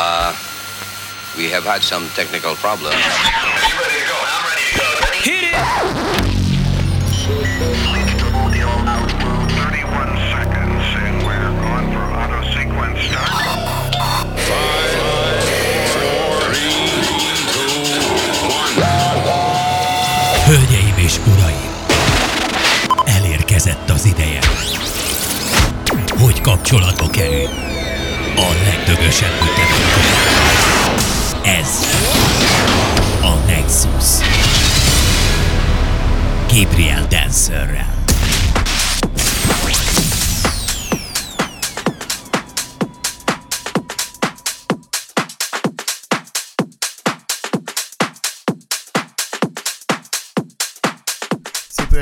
Uh, we have had some technical problems. Hit it! 31 seconds, and we're on for auto sequence start. Hölgyeim és uraim! Elérkezett az ideje, hogy kapcsolatba kerül a legdögösebb ütemény. Ez a Nexus. Gabriel Dancerrel.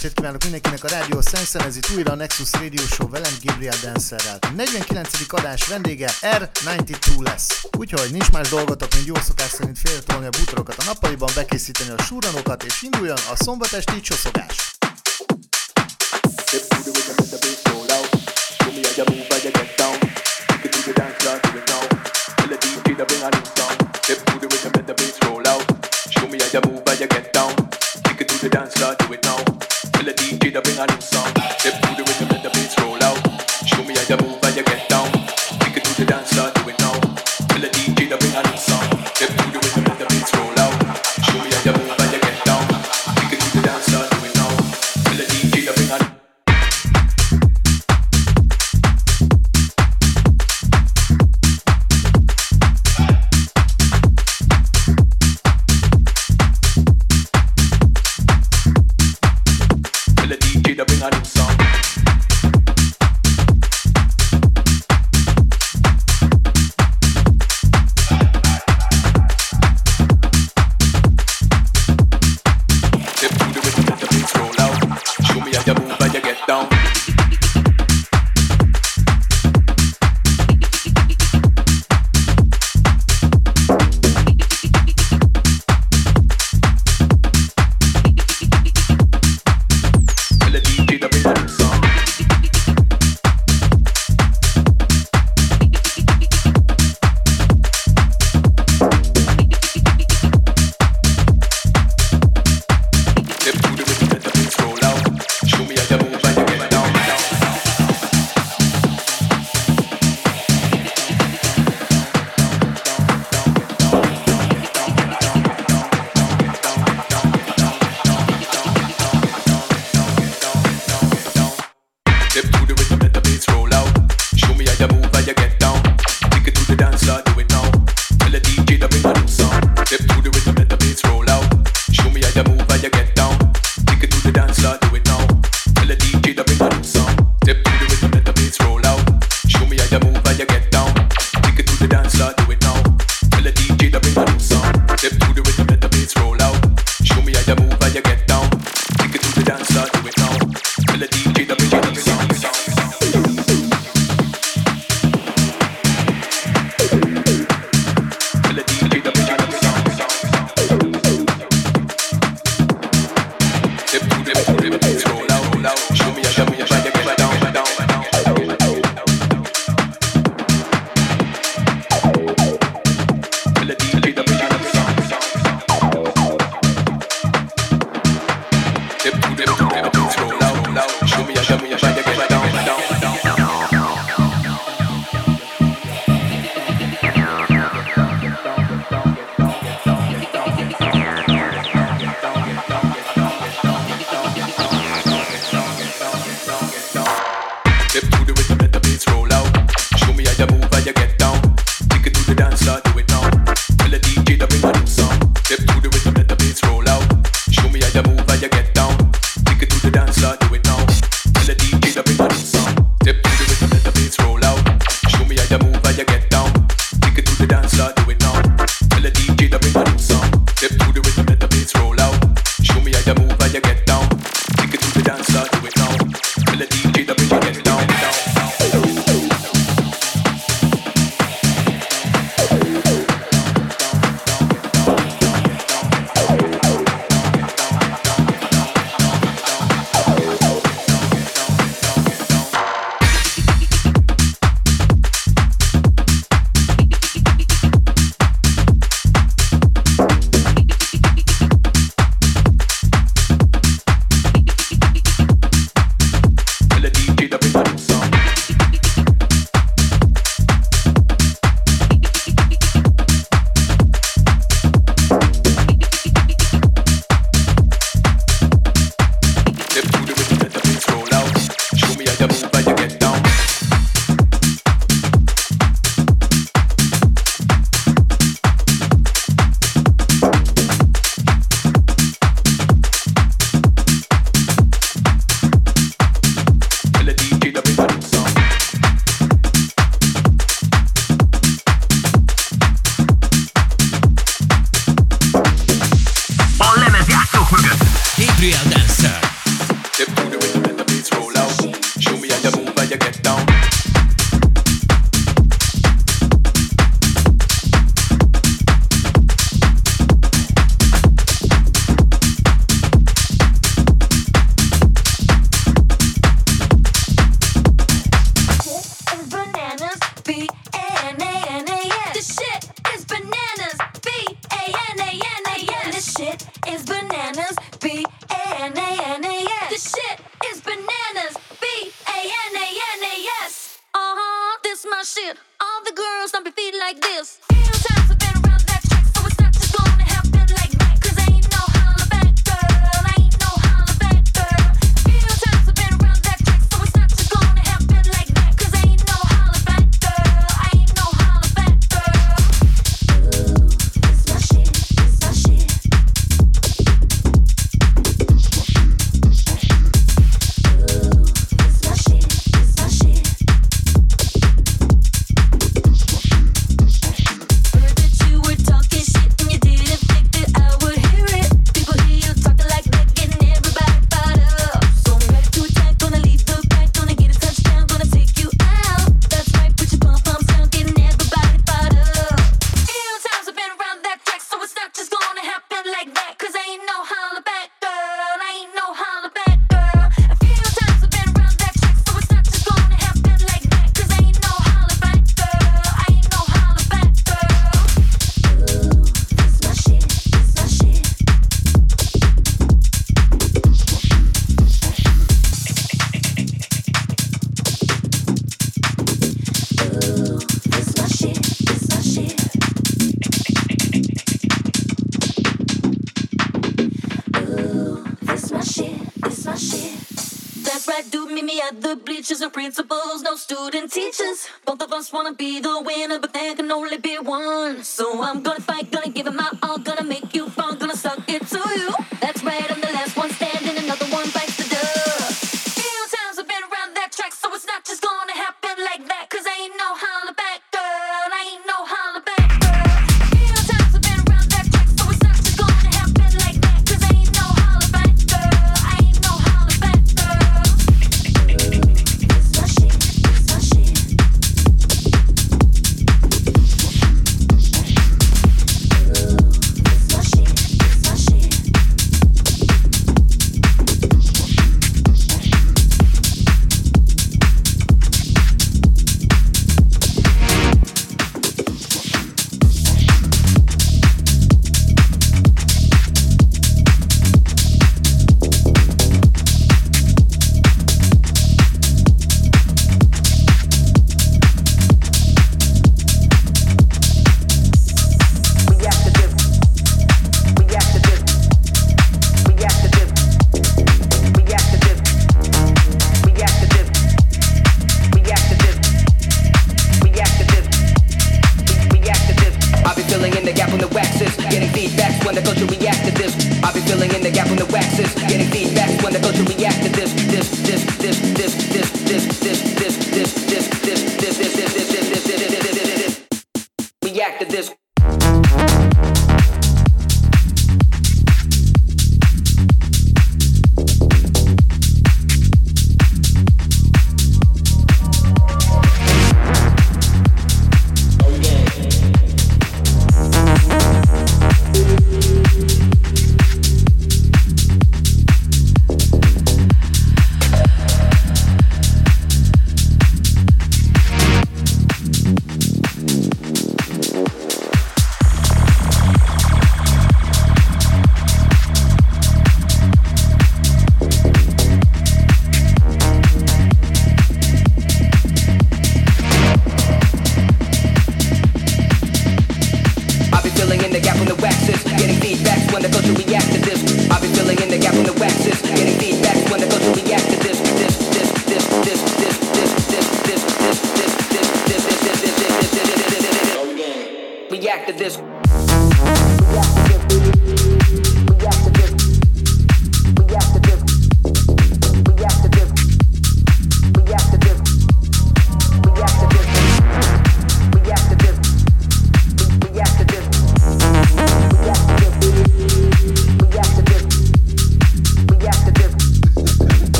Estét kívánok mindenkinek a Rádió Szensen, ez itt újra a Nexus Radio Show velem Gabriel Dancerrel. A 49. adás vendége R92 lesz. Úgyhogy nincs más dolgotok, mint jó szokás szerint félretolni a bútorokat a nappaliban, bekészíteni a súranokat, és induljon a szombatesti csoszogás. never forever be through.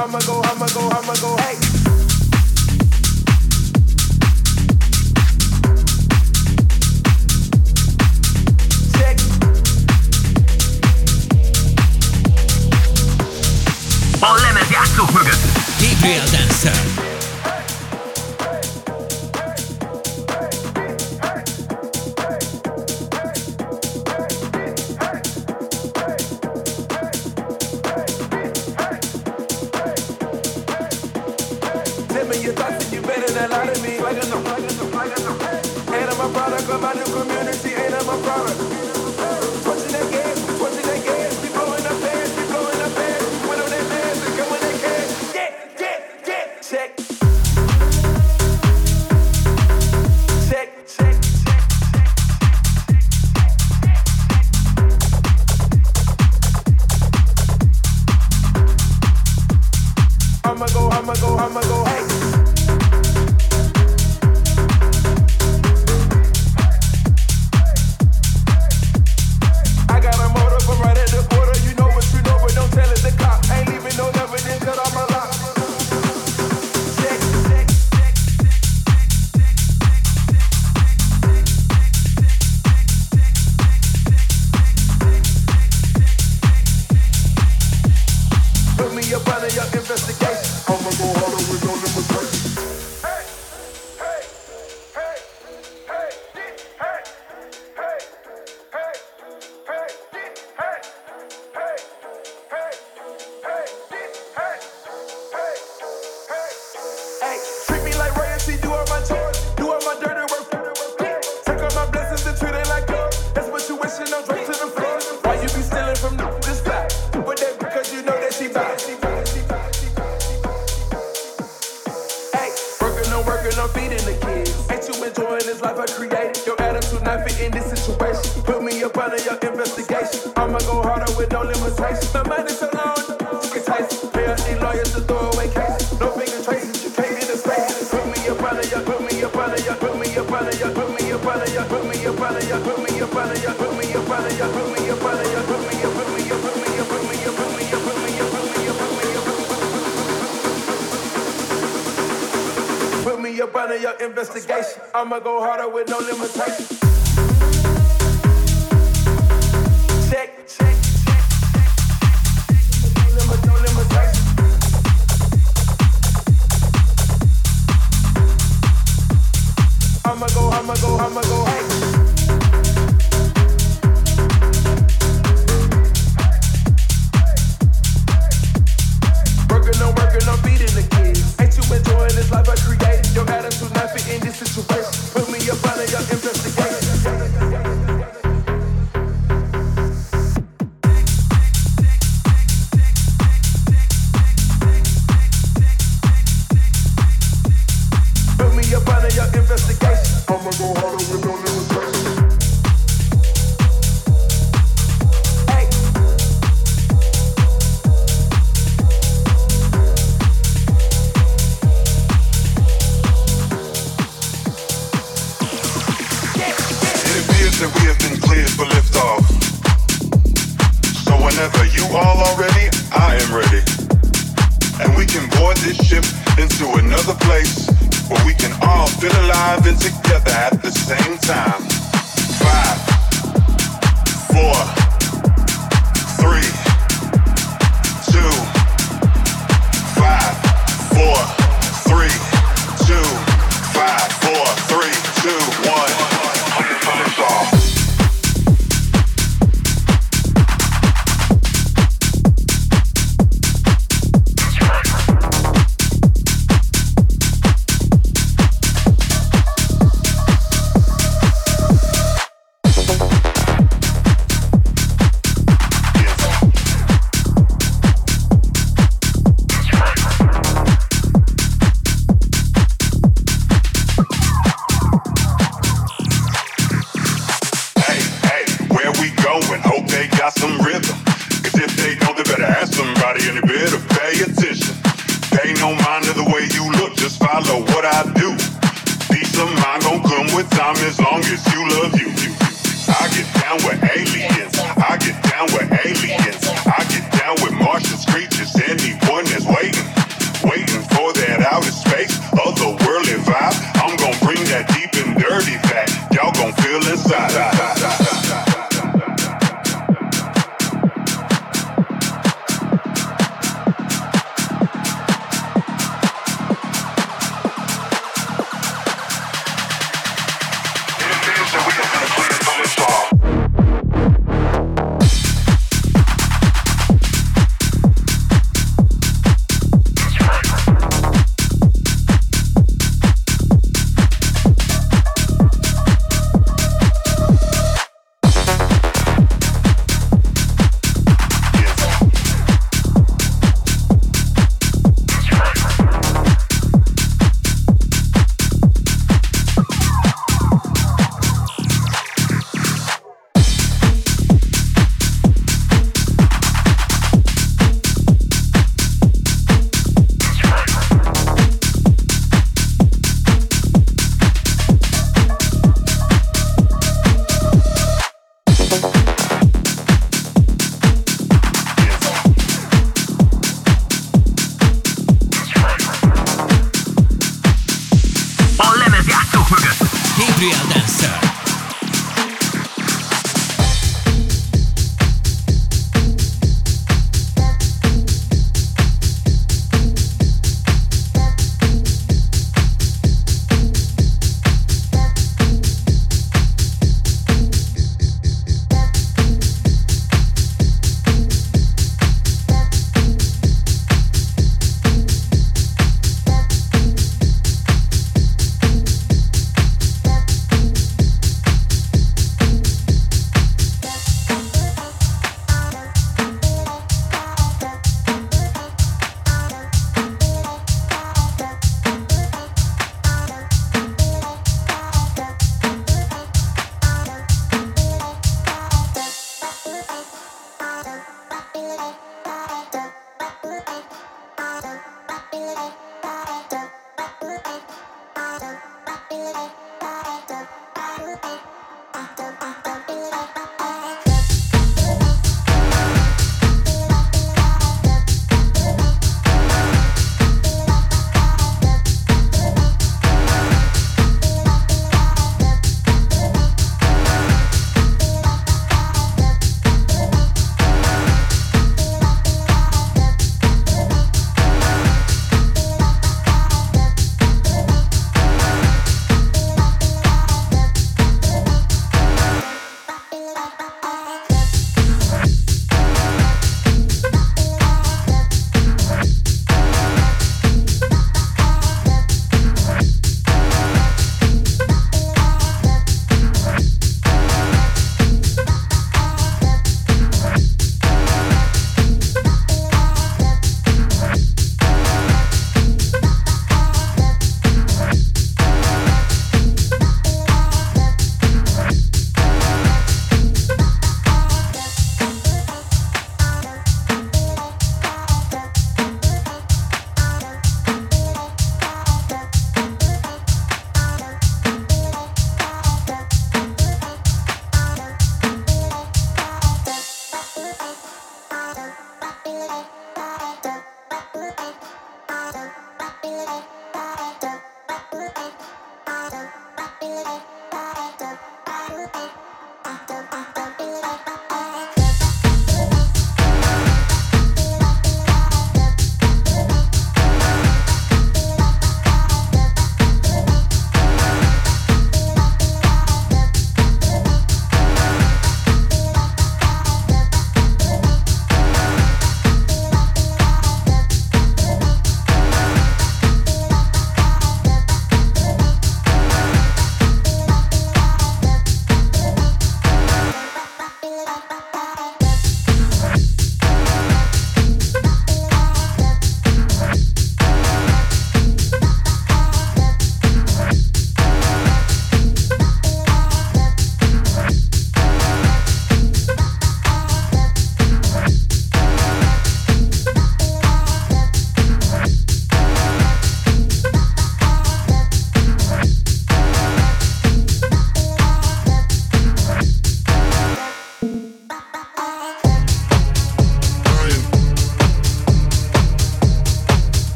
I'ma go, I'ma go, I'ma go, hey. Harder with no limitations.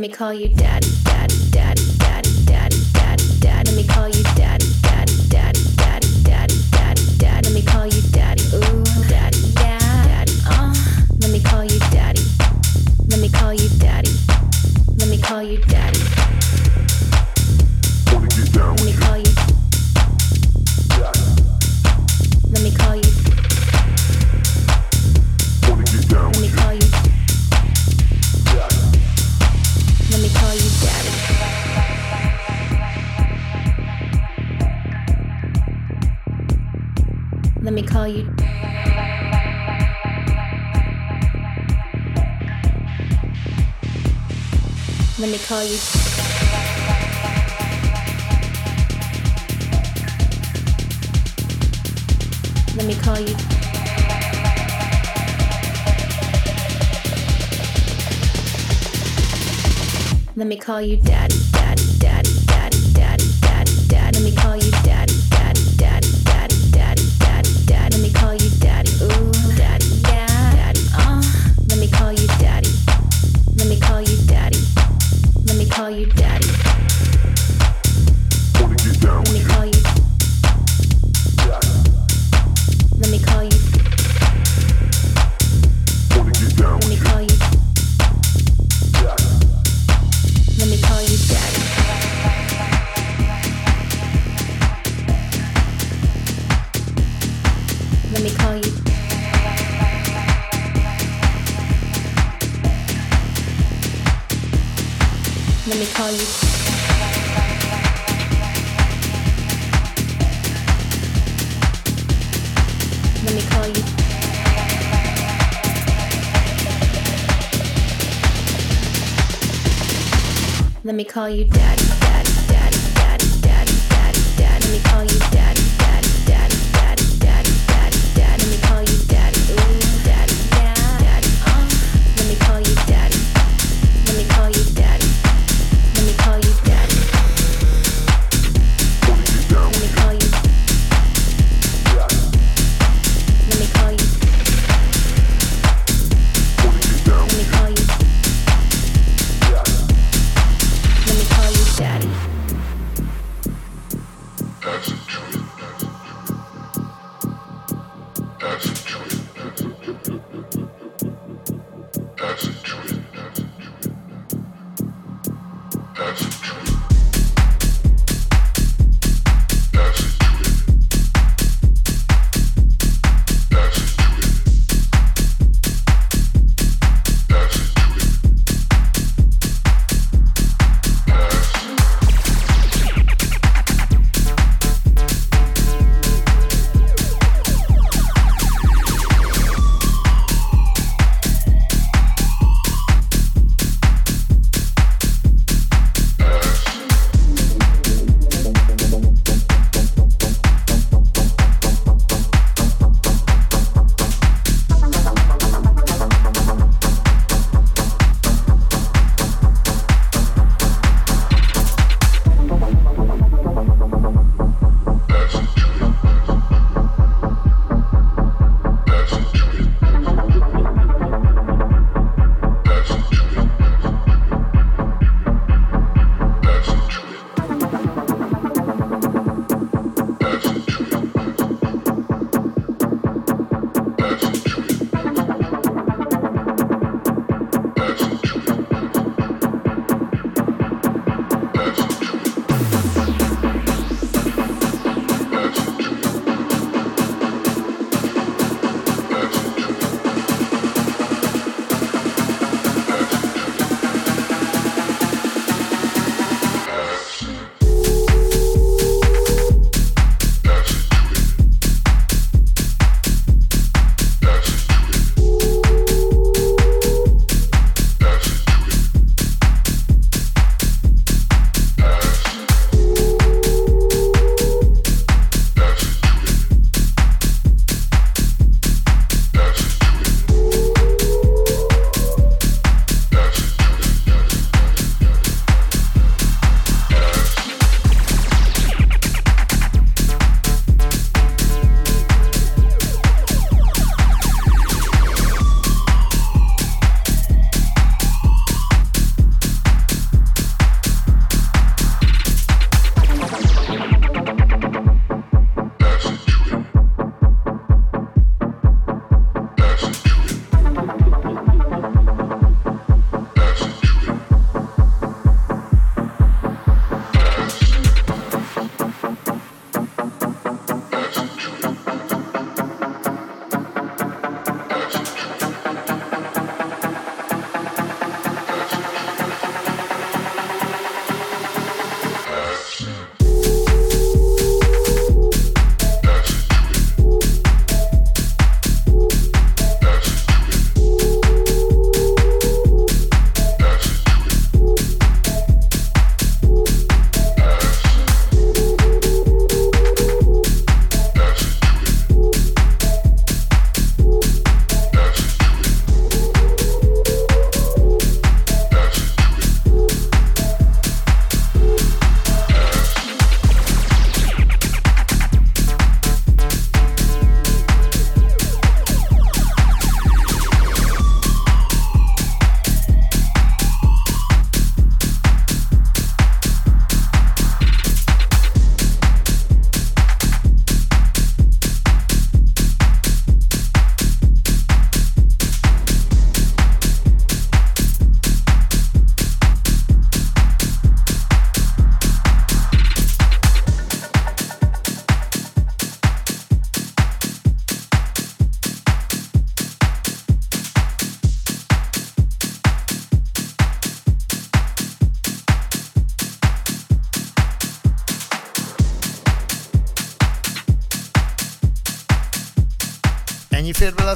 Let me call you daddy. call you. Let me call you. Let me call you daddy. Call you daddy,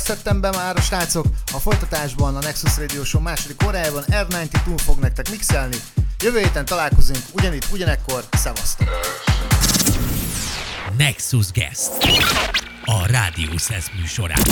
A szeptember már a srácok. A folytatásban a Nexus Radio Show második órájában R92 fog nektek mixelni. Jövő héten találkozunk ugyanitt, ugyanekkor. Szevasztok! Nexus Guest. A Rádió Szesz műsorán.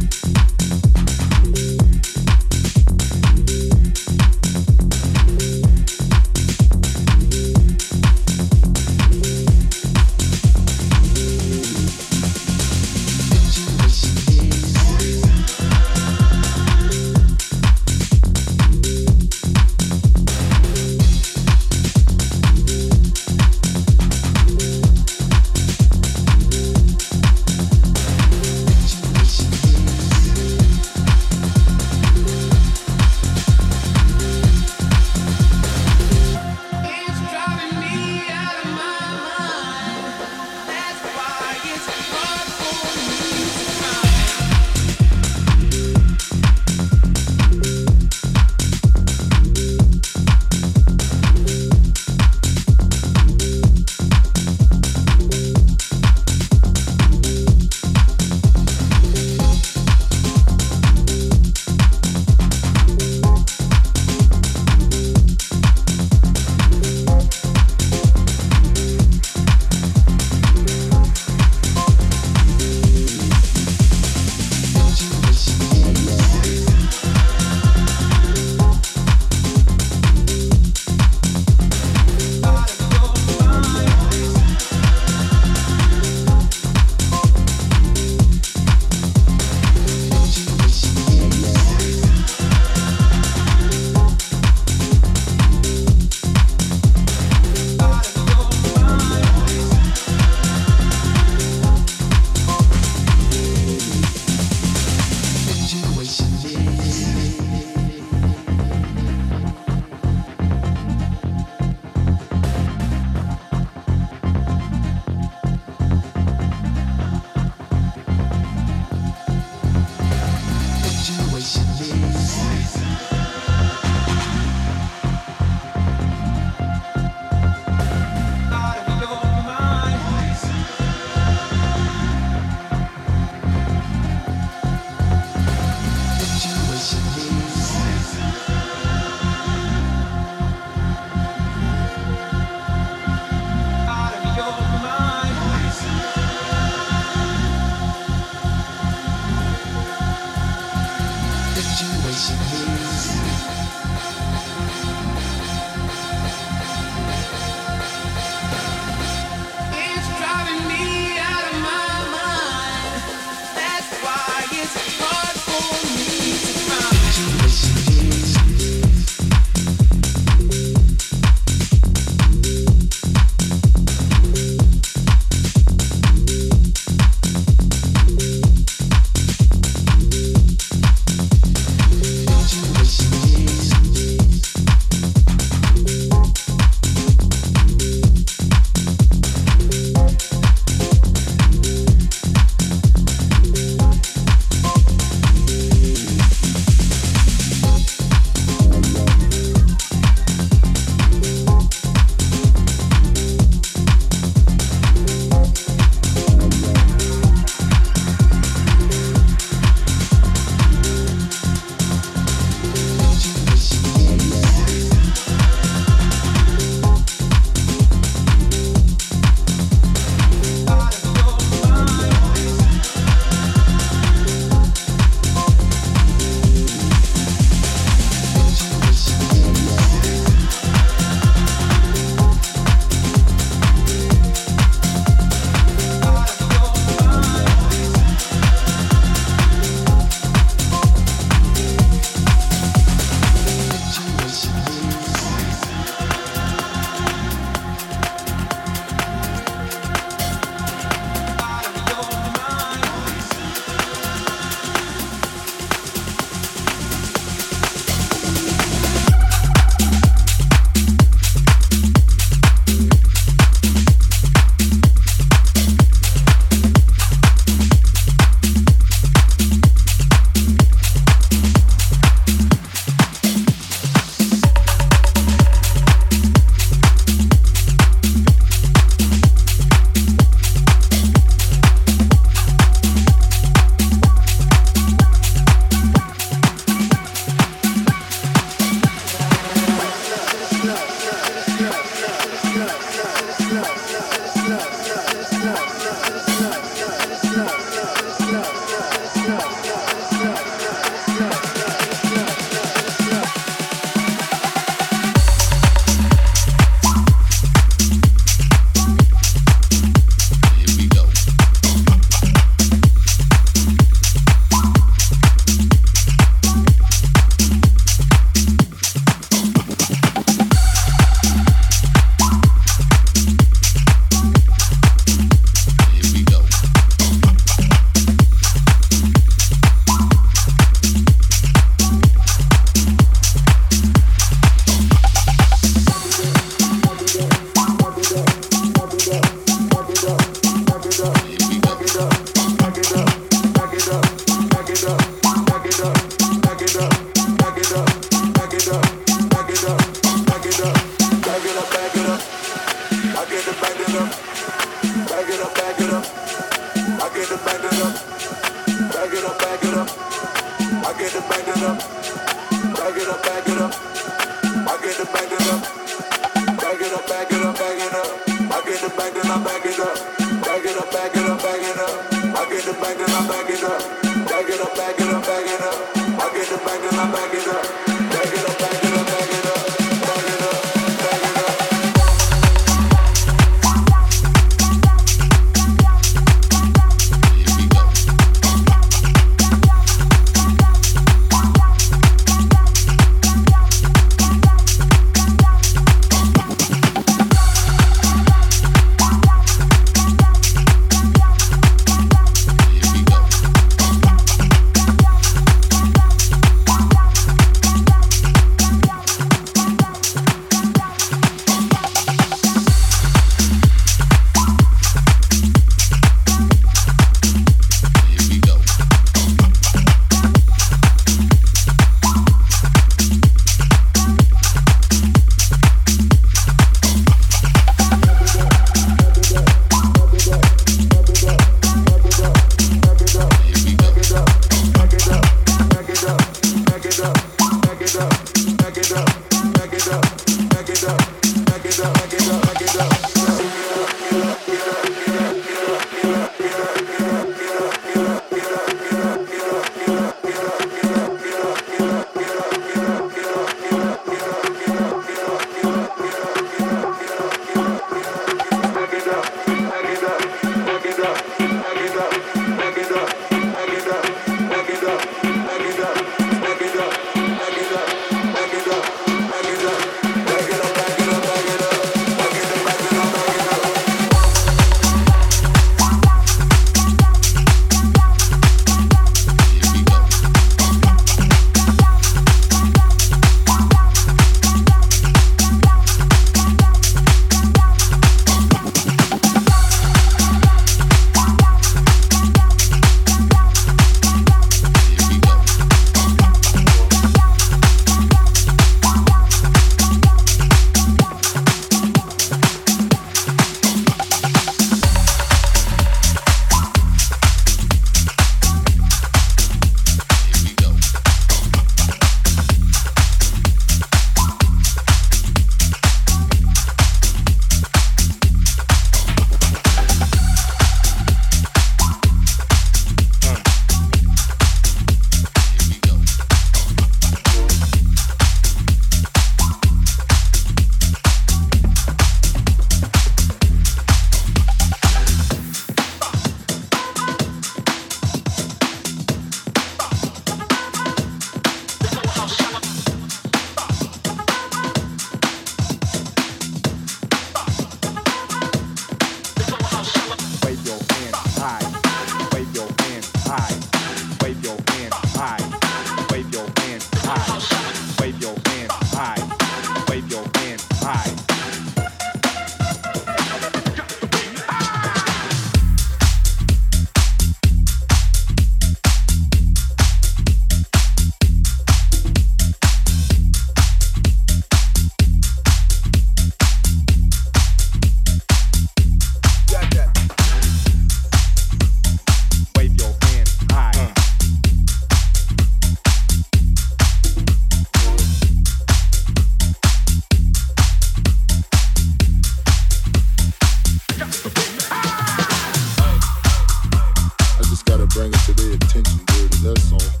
Bring it to their attention, dirty, that's all.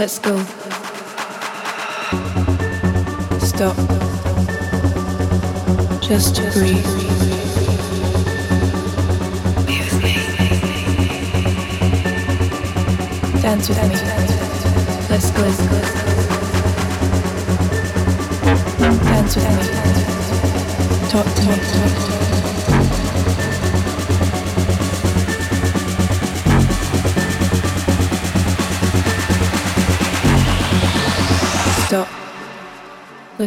Let's go. Stop. Just breathe. With me. Dance with me. Let's go. Dance with me. Talk to me.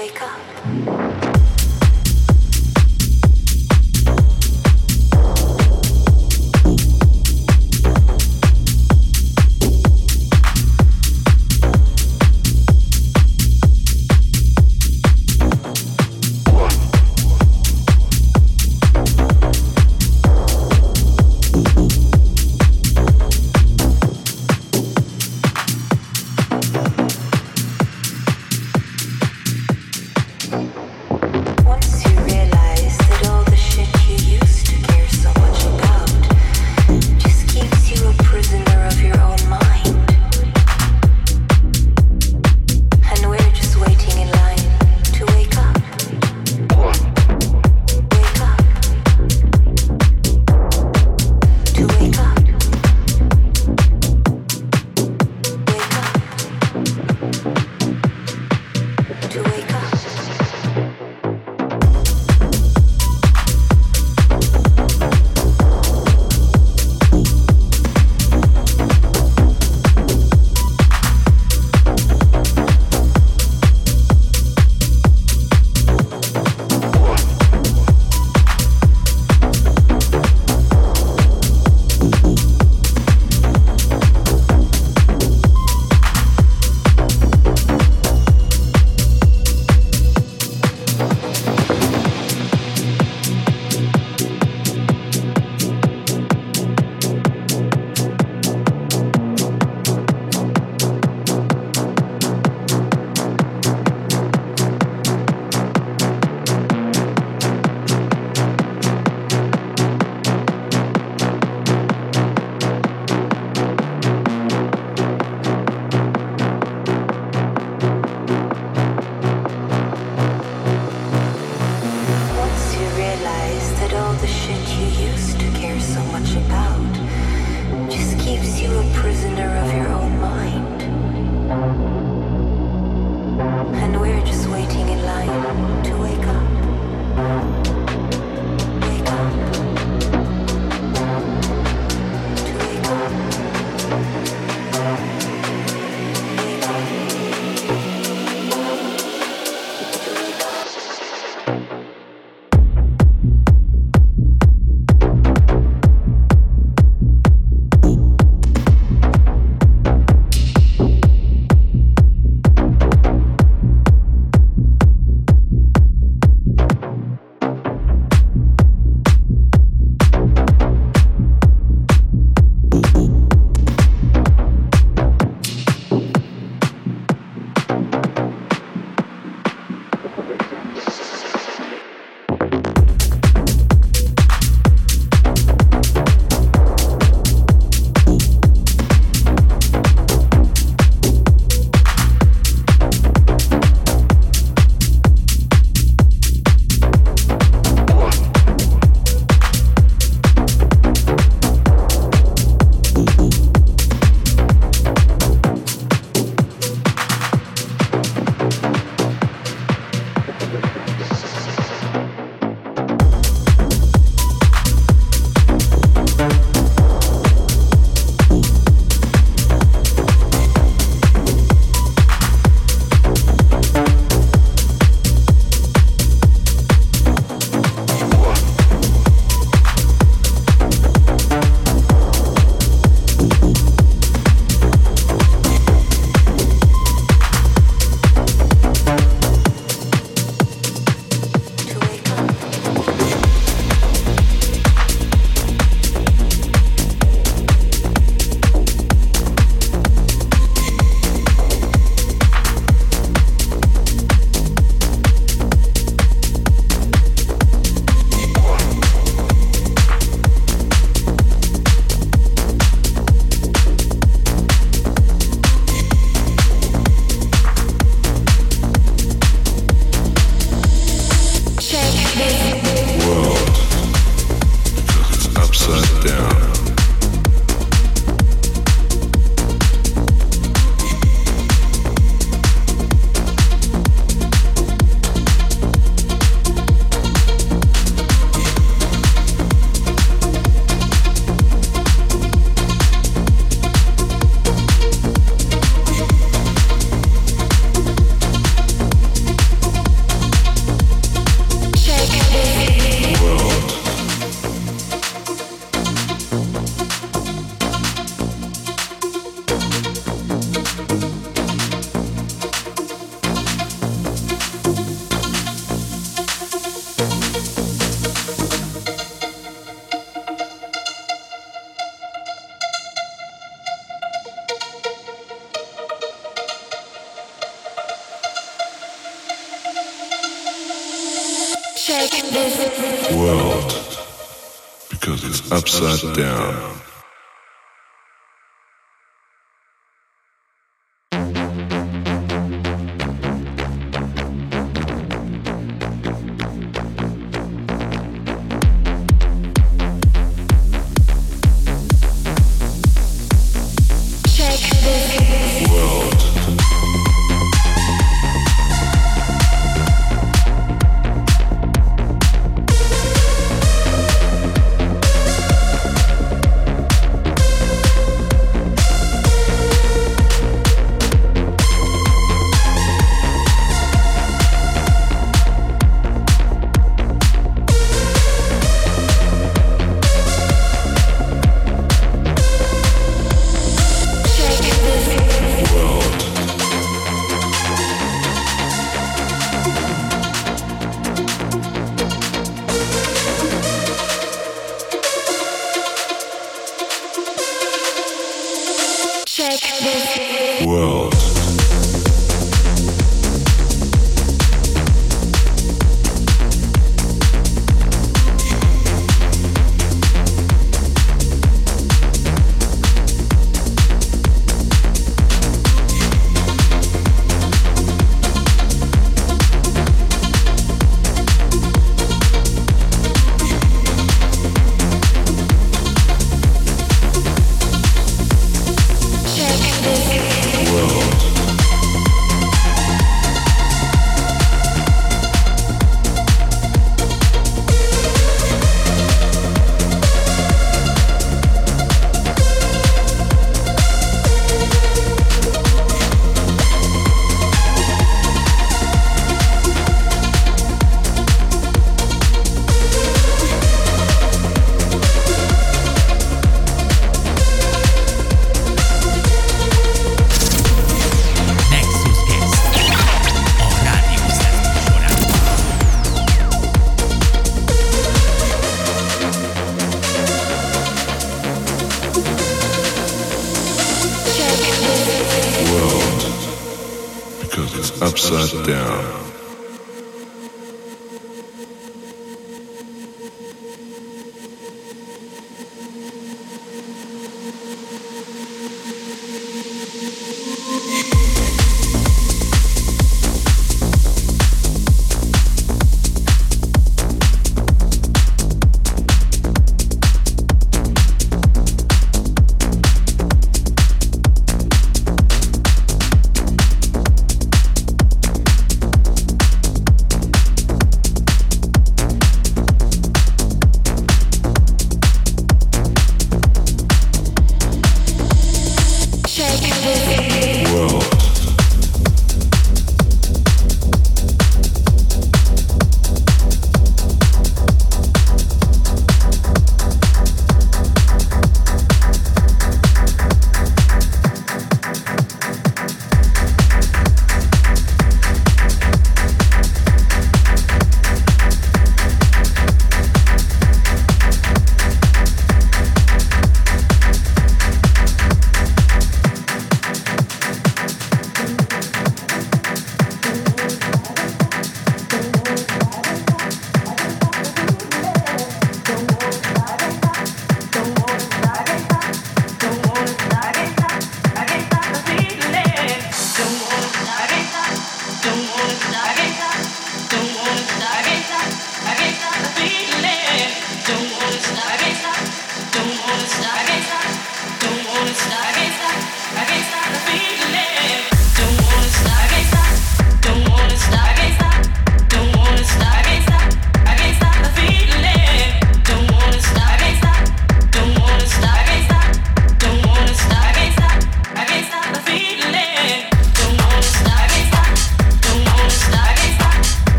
wake up.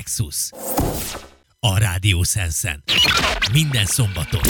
Nexus. A Rádió Sensen. Minden szombaton